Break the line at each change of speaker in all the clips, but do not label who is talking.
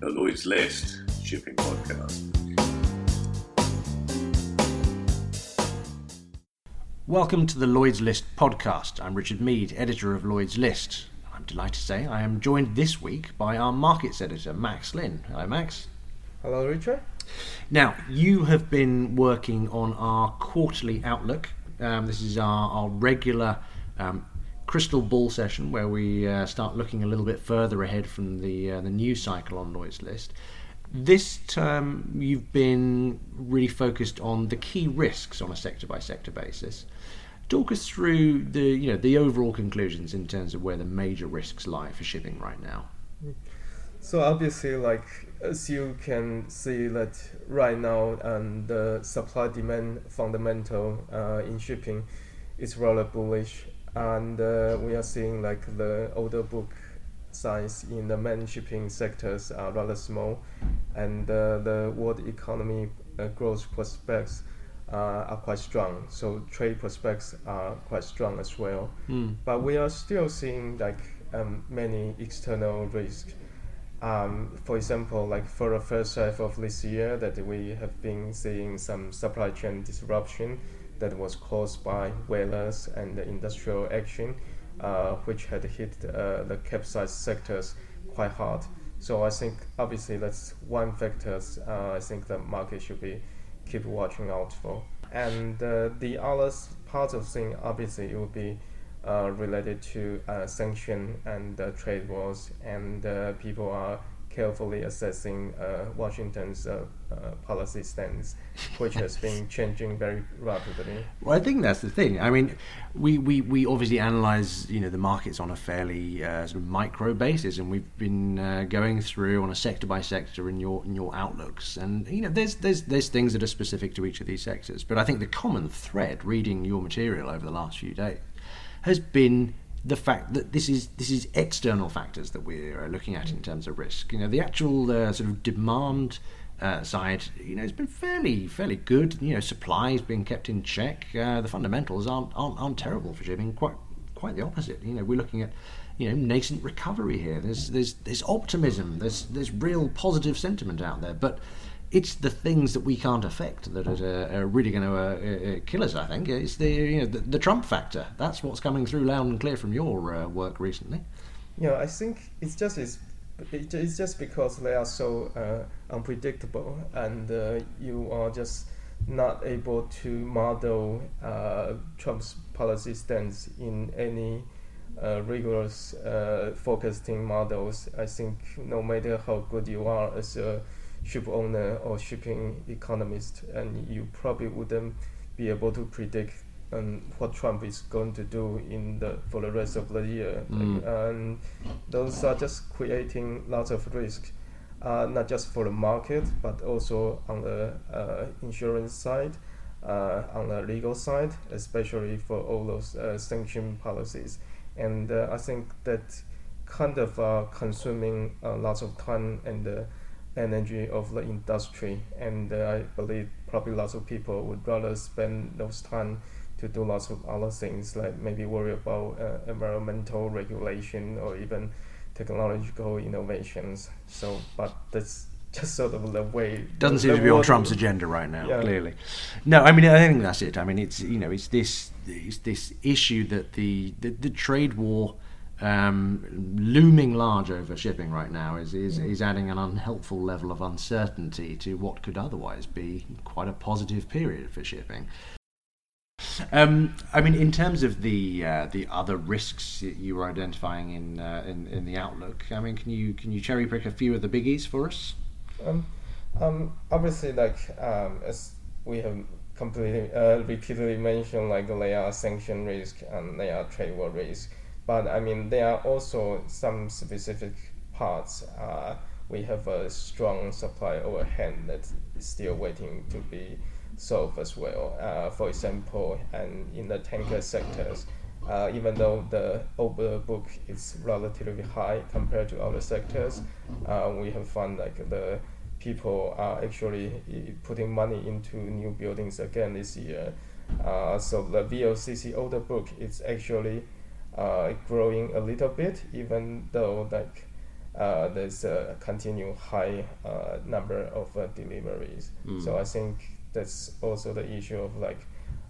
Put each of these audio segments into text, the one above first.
the Lloyd's List shipping podcast.
Welcome to the Lloyd's List podcast. I'm Richard Meade, editor of Lloyd's List. I'm delighted to say I am joined this week by our markets editor, Max Lin. Hi, Max.
Hello, Richard.
Now, you have been working on our quarterly outlook. Um, this is our, our regular um, crystal ball session where we uh, start looking a little bit further ahead from the uh, the news cycle on Lloyd's List. This term, you've been really focused on the key risks on a sector by sector basis. Talk us through the you know the overall conclusions in terms of where the major risks lie for shipping right now.
So obviously, like as you can see that right now, and the supply demand fundamental uh, in shipping is rather bullish, and uh, we are seeing like the order book size in the main shipping sectors are rather small, and uh, the world economy uh, growth prospects uh, are quite strong. So trade prospects are quite strong as well.
Mm.
But we are still seeing like um, many external risks. Um, for example, like for the first half of this year, that we have been seeing some supply chain disruption that was caused by whalers and industrial action, uh, which had hit uh, the capesize sectors quite hard. So I think obviously that's one factor. Uh, I think the market should be keep watching out for. And uh, the other part of thing, obviously, it would be uh, related to uh, sanction and trade wars, and people are carefully assessing uh, Washington's uh, policy stance, which has been changing very rapidly.
Well, I think that's the thing. I mean, we, we, we obviously analyze you know the markets on a fairly sort of micro basis, and we've been going through on a sector by sector in your in your outlooks, and you know there's there's there's things that are specific to each of these sectors, but I think the common thread reading your material over the last few days has been the fact that this is this is external factors that we're looking at in terms of risk. You know, the actual uh, sort of demand uh, side, you know, has been fairly fairly good. You know, supply has been kept in check. Uh, the fundamentals aren't, aren't aren't terrible for shipping. Quite quite the opposite. You know, we're looking at you know nascent recovery here. There's there's there's optimism. There's there's real positive sentiment out there, but it's the things that we can't affect that are, are really going to uh, uh, kill us. I think it's the you know the, the, Trump factor. That's what's coming through loud and clear from your uh, work recently.
Yeah, I think it's just it's, it's just because they are so uh, unpredictable, and uh, you are just not able to model uh, Trump's policy stance in any. rigorous forecasting models. I think no matter how good you are as a ship owner or shipping economist, and you probably wouldn't be able to predict um, what Trump is going to do in the for the rest of the year.
Mm.
Like, and those are just creating lots of risk, uh, not just for the market, but also on the uh, insurance side, uh, on the legal side, especially for all those uh, sanction policies. And uh, I think that kind of uh, consuming lots of time and energy of the industry, and uh, I believe probably lots of people would rather spend those time to do lots of other things, like maybe worry about uh, environmental regulation or even technological innovations. So, but that's just sort of the way.
Doesn't seem to be on Trump's agenda right now. Yeah. Clearly, no. I mean, I think that's it. I mean, it's you know, it's this it's this issue that the the, the trade war um, looming large over shipping right now is, is, is adding an unhelpful level of uncertainty to what could otherwise be quite a positive period for shipping. Um, I mean, in terms of the uh, the other risks you were identifying in, uh, in in the outlook, I mean, can you can you cherry pick a few of the biggies for us?
Um, um, obviously, like um, as we have completely uh, repeatedly mentioned, like they are sanction risk and are trade war risk but I mean, there are also some specific parts. Uh, we have a strong supply overhang that is still waiting to be solved as well. Uh, for example, and in the tanker sectors, uh, even though the order book is relatively high compared to other sectors, uh, we have found like the people are actually putting money into new buildings again this year. Uh, so the VLCC order book is actually uh, growing a little bit, even though like uh, there's a continued high uh, number of uh, deliveries.
Mm.
So I think that's also the issue of like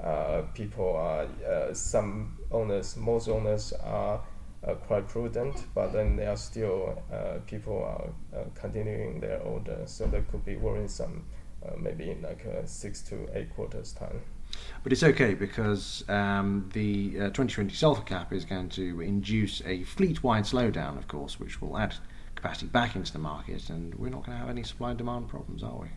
uh, people are uh, some owners, most owners are uh, quite prudent, but then there are still people are continuing their order, so that could be worrisome. maybe in like six to eight quarters time.
But it's okay because um, the uh, 2020 sulfur cap is going to induce a fleet-wide slowdown, of course, which will add capacity back into the market, and we're not going to have any supply and demand problems, are we?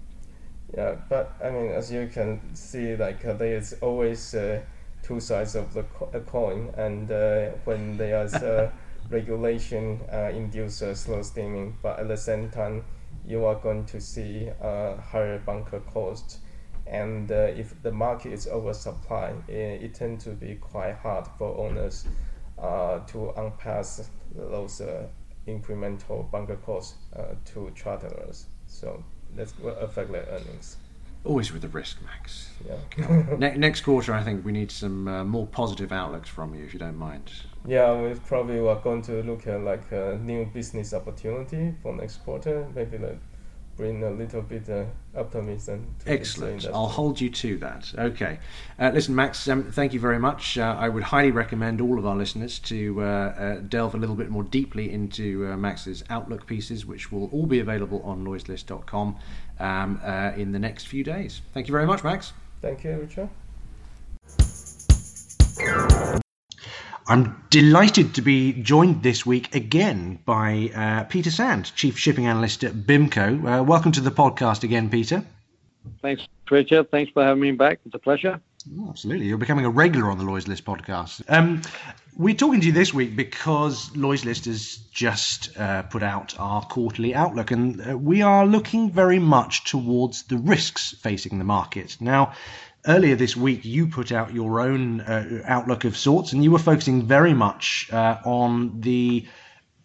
Yeah, but I mean, as you can see, like uh, there is always uh, two sides of the co- coin, and uh, when there's uh, regulation uh, induce slow steaming, but at the same time, you are going to see higher bunker costs and uh, if the market is oversupply, it, it tends to be quite hard for owners uh, to unpass those uh, incremental bunker costs uh, to charterers. So that will affect their earnings.
Always with the risk, Max.
Yeah.
ne- next quarter, I think we need some uh, more positive outlooks from you, if you don't mind.
Yeah, we probably are going to look at like a new business opportunity for next quarter. Maybe like bring a little bit uh, optimism.
Excellent. I'll hold you to that. Okay. Uh, listen, Max, um, thank you very much. Uh, I would highly recommend all of our listeners to uh, uh delve a little bit more deeply into uh, Max's Outlook pieces, which will all be available on lloydslist.com um, uh, in the next few days. Thank you very much, Max.
Thank you, Richard.
I'm delighted to be joined this week again by uh, Peter Sand, Chief Shipping Analyst at BIMCO. Uh, welcome to the podcast again, Peter.
Thanks, Richard. Thanks for having me back. It's a pleasure.
Oh, absolutely. You're becoming a regular on the Lloyd's List podcast. Um, we're talking to you this week because Lloyd's List has just uh, put out our quarterly outlook, and uh, we are looking very much towards the risks facing the market. Now, earlier this week you put out your own uh, outlook of sorts, and you were focusing very much uh, on the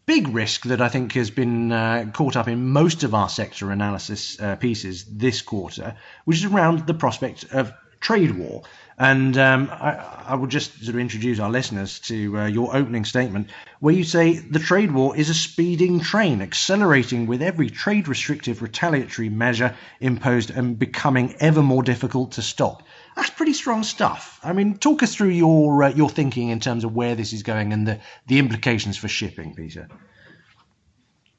big risk that I think has been uh, caught up in most of our sector analysis uh, pieces this quarter, which is around the prospect of trade war. And um, I, I, will just sort of introduce our listeners to uh, your opening statement, where you say the trade war is a speeding train, accelerating with every trade restrictive retaliatory measure imposed and becoming ever more difficult to stop. That's pretty strong stuff. I mean, talk us through your uh, your thinking in terms of where this is going and the, the implications for shipping, Peter.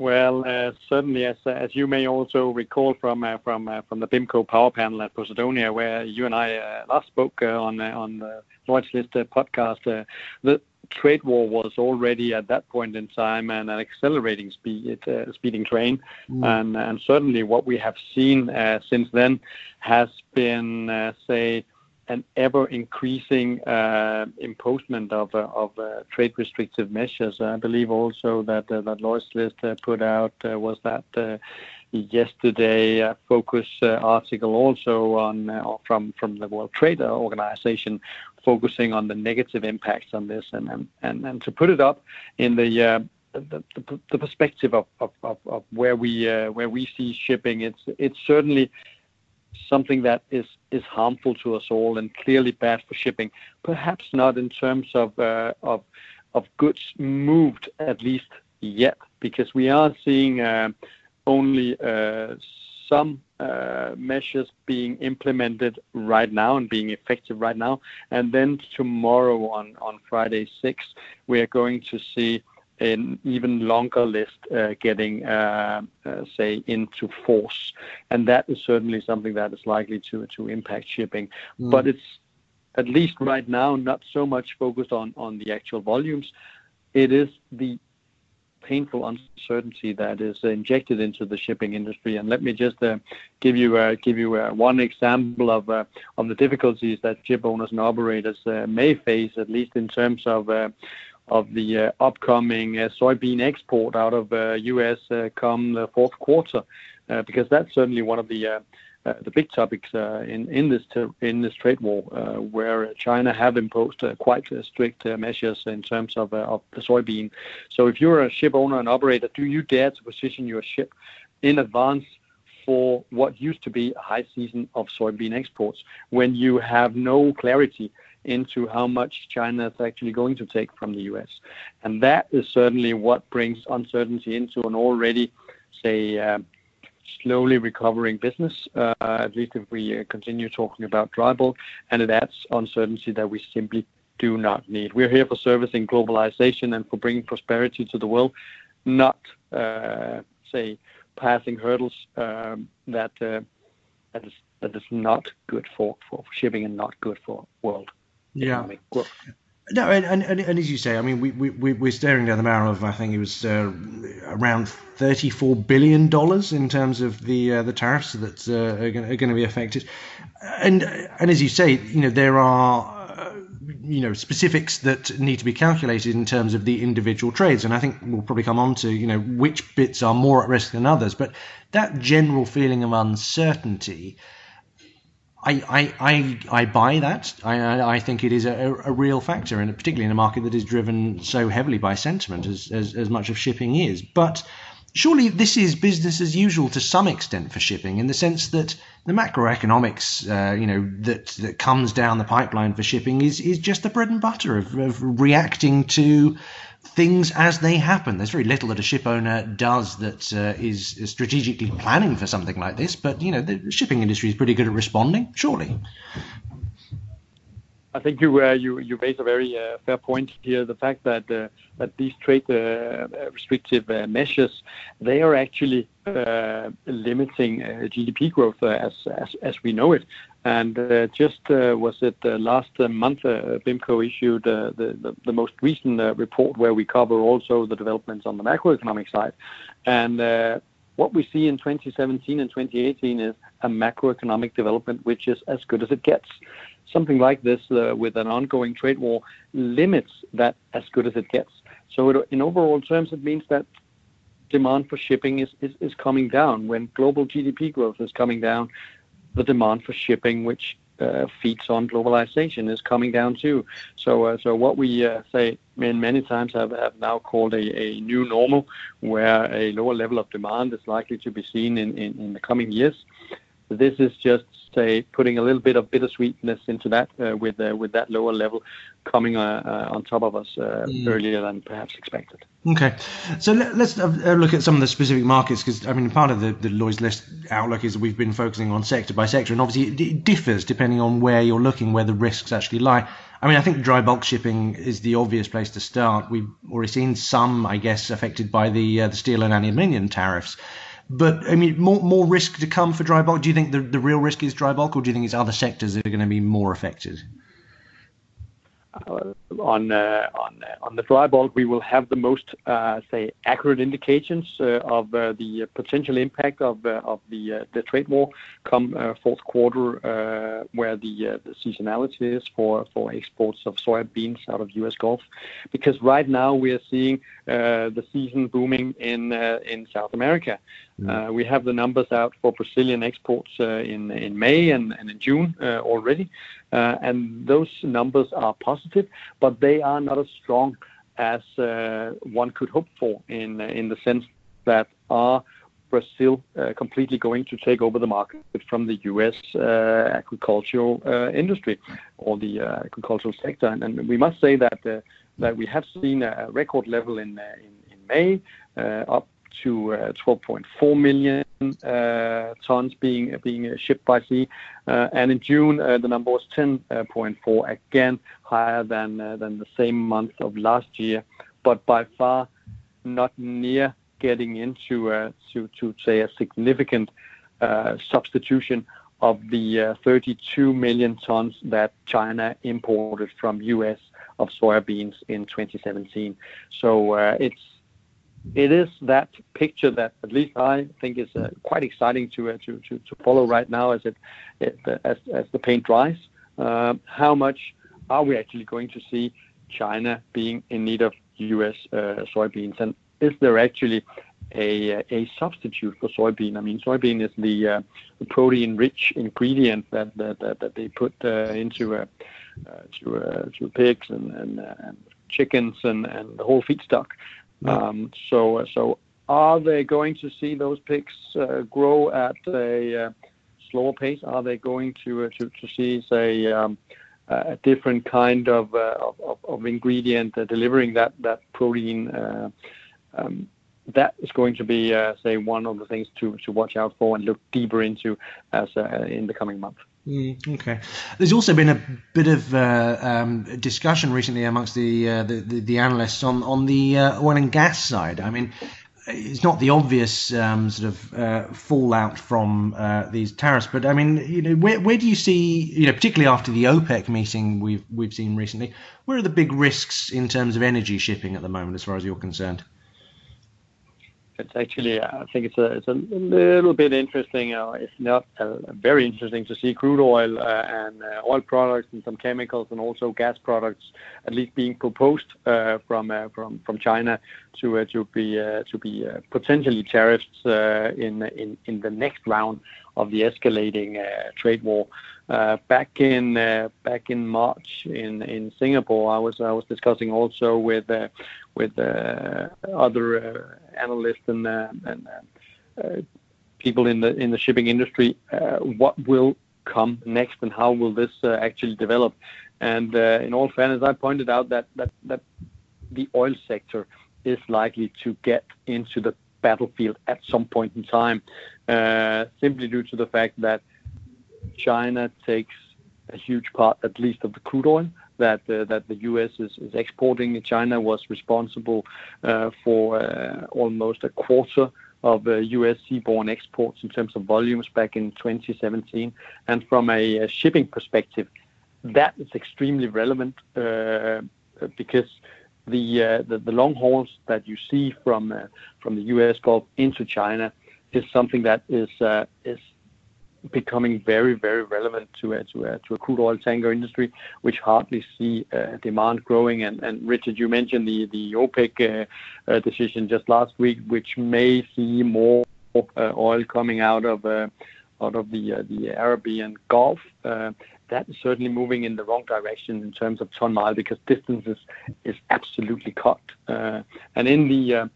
Well, uh, certainly, as as you may also recall from uh, from uh, from the BIMCO Power Panel at Posidonia, where you and I last spoke on on the Lloyd's List podcast, the trade war was already at that point in time an, an accelerating speed speeding train, mm. and and certainly what we have seen since then has been say an ever increasing uh, imposement of, uh, of uh, trade restrictive measures. I believe also that uh, that Lloyd's List uh, put out uh, was that yesterday a focus article also on from from the World Trade Organization focusing on the negative impacts on this and and, and, and to put it up in the perspective of, where we where we see shipping, it's it's certainly something that is is harmful to us all and clearly bad for shipping. Perhaps not in terms of uh, of of goods moved at least yet, because we are seeing uh, only uh, some uh, measures being implemented right now and being effective right now, and then tomorrow on on Friday 6, we are going to see an even longer list uh, getting, uh, uh, say, into force. And that is certainly something that is likely to, to impact shipping. Mm. But it's, at least right now, not so much focused on, on the actual volumes. It is the painful uncertainty that is injected into the shipping industry. And let me just uh, give you uh, give you uh, one example of of the difficulties that ship owners and operators may face, at least in terms of of the uh, upcoming uh, soybean export out of uh, the U.S. Uh, come the fourth quarter, uh, because that's certainly one of the uh, the big topics in in this trade war, where China have imposed quite strict measures in terms of of the soybean. So if you're a ship owner and operator, do you dare to position your ship in advance for what used to be a high season of soybean exports when you have no clarity into how much China is actually going to take from the U.S. And that is certainly what brings uncertainty into an already, say, uh, slowly recovering business, uh, at least if we uh, continue talking about dry bulk, and it adds uncertainty that we simply do not need. We're here for servicing globalization and for bringing prosperity to the world, not, uh, say, passing hurdles um, that, uh, that, is, that is not good for, for shipping and not good for world
yeah.
growth.
No, and, and, and as you say, I mean, we, we, we're staring down the barrel of, I think it was uh, around $34 billion in terms of the uh, the tariffs that uh, are going to be affected. And, and as you say, you know, there are uh, you know specifics that need to be calculated in terms of the individual trades and i think we'll probably come on to you know which bits are more at risk than others but that general feeling of uncertainty I, I, I, buy that. I, I think it is a, a real factor, and particularly in a market that is driven so heavily by sentiment as, as, as much of shipping is. But surely this is business as usual to some extent for shipping, in the sense that the macroeconomics, uh, you know, that that comes down the pipeline for shipping is is just the bread and butter of, of reacting to things as they happen. There's very little that a ship owner does that uh, is strategically planning for something like this, but you know the shipping industry is pretty good at responding. Surely.
I think you uh, you raise a very uh, fair point here. The fact that uh, that these trade uh, restrictive uh, measures they are actually uh, limiting GDP growth as, we know it. And just was it last month BIMCO issued the, most recent report where we cover also the developments on the macroeconomic side, and what we see in 2017 and 2018 is a macroeconomic development which is as good as it gets something like this uh, with an ongoing trade war limits that as good as it gets. So it, in overall terms, it means that demand for shipping is, is, is coming down. When global GDP growth is coming down, the demand for shipping, which uh, feeds on globalization, is coming down too. So, uh, so what we uh, say many times have, have now called a, a new normal, where a lower level of demand is likely to be seen in, in, in the coming years. This is just say putting a little bit of bittersweetness into that uh, with uh, with that lower level coming uh, on top of us mm. earlier than perhaps expected.
Okay, so let, us look at some of the specific markets because I mean part of the, the Lloyd's List outlook is that we've been focusing on sector by sector, and obviously it, it differs depending on where you're looking, where the risks actually lie. I mean, I think dry bulk shipping is the obvious place to start. We've already seen some, I guess, affected by the uh, the steel and aluminium tariffs. But I mean, more more risk to come for dry bulk. Do you think the, the real risk is dry bulk, or do you think it's other sectors that are going to be more affected?
Uh, on uh, on uh, on the dry bulk, we will have the most, uh, say, accurate indications uh, of uh, the potential impact of of the the trade war come fourth quarter, where the the seasonality is for for exports of soybeans out of U.S. Gulf. Because right now we are seeing the season booming in in South America. Mm. Uh, we have the numbers out for Brazilian exports uh, in in May and in June uh, already. Uh, and those numbers are positive, but they are not as strong as uh, one could hope for in in the sense that are Brazil uh, completely going to take over the market from the U.S. agricultural industry or the agricultural sector. And we must say that that we have seen a record level in in May, up to uh, 12.4 million uh, tons being uh, being uh, shipped by sea. Uh, and in June, uh, the number was 10.4, again higher than the same month of last year, but by far not near getting into to to say a significant substitution of the 32 million tons that China imported from U.S. of soybeans in 2017. So it's that picture that at least I think is uh, quite exciting to, uh, to, to to follow right now as it, it uh, as as the paint dries. Uh, how much are we actually going to see China being in need of U.S. Uh, soybeans, and is there actually a a substitute for soybean? I mean, soybean is the, uh, the protein-rich ingredient that that, that, that they put into to to pigs and, and, and chickens and, and the whole feedstock. Um, so, so are they going to see those pigs uh, grow at a uh, slower pace? Are they going to uh, to, to see, say, um, a different kind of of, of ingredient delivering that that protein. Um, that is going to be, uh, say, one of the things to, to watch out for and look deeper into as uh, in the coming month.
Mm, okay. There's also been a bit of uh, um, discussion recently amongst the, uh, the, the, the analysts on on the uh, oil and gas side. I mean, it's not the obvious um, sort of uh, fallout from uh, these tariffs, but I mean, you know, where, where do you see, you know, particularly after the OPEC meeting we've we've seen recently, where are the big risks in terms of energy shipping at the moment, as far as you're concerned?
It's actually I think it's a it's a little bit interesting. Uh, it's not uh, very interesting to see crude oil uh, and uh, oil products and some chemicals and also gas products at least being proposed uh, from uh, from from China to to be to be potentially tariffs in in in the next round of the escalating trade war. Back in back in March in in Singapore, I was I was discussing also with with uh, other uh, analysts and, uh, and people in the in the shipping industry. what will come next, and how will this actually develop? And in all fairness, I pointed out that that that the oil sector is likely to get into the battlefield at some point in time, uh, simply due to the fact that China takes a huge part, at least, of the crude oil that uh, that the U.S. is, is exporting. China was responsible uh, for uh, almost a quarter of uh, U.S. seaborne exports in terms of volumes back in 2017. And from a, a shipping perspective, that is extremely relevant uh, because the, uh, the, the long hauls that you see from from the U.S. Gulf into China is something that is is becoming very, very relevant to a, to a crude oil tanker industry, which hardly see uh, demand growing. And, and Richard, you mentioned the, the OPEC uh, uh, decision just last week, which may see more uh, oil coming out of uh, out of the uh, the Arabian Gulf. that is certainly moving in the wrong direction in terms of ton mile because distances is absolutely cut. and in the uh,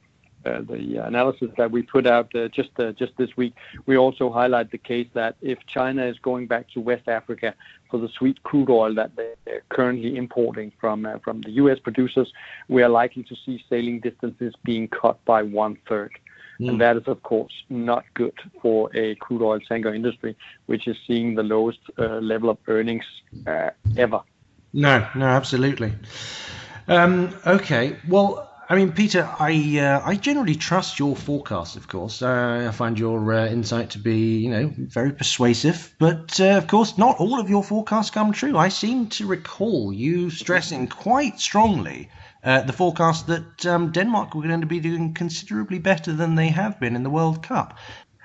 the analysis that we put out uh, just uh, just this week, we also highlight the case that if China is going back to West Africa for the sweet crude oil that they're currently importing from from the U.S. producers, we are likely to see sailing distances being cut by one third. Mm. And that is, of course, not good for a crude oil tanker industry, which is seeing the lowest uh, level of earnings uh, ever.
No, no, absolutely. Um, okay, well, I mean, Peter, I uh, I generally trust your forecast. Of course, uh, I find your uh, insight to be, you know, very persuasive. But uh, of course, not all of your forecasts come true. I seem to recall you stressing quite strongly uh, the forecast that um, Denmark were going to be doing considerably better than they have been in the World Cup.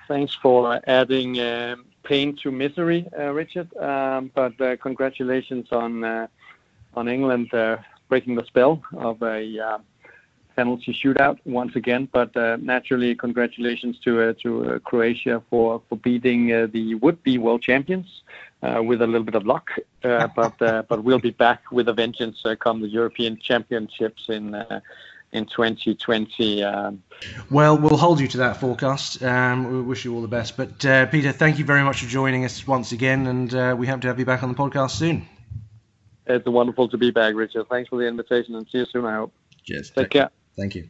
Thanks for adding um, pain to misery, uh, Richard. Um, but congratulations on on England breaking the spell of a penalty shootout once again. But uh, naturally, congratulations to uh, to uh, Croatia for for beating uh, the would-be world champions uh, with a little bit of luck. Uh, but but we'll be back with a vengeance come the European Championships in. in 2020. Um,
well, we'll hold you to that forecast. Um, we wish you all the best. But Peter, thank you very much for joining us once again, and we hope to have you back on the podcast soon.
It's wonderful to be back, Richard. Thanks for the invitation, and see you soon. I hope.
Cheers.
Take, Take care.
Thank you.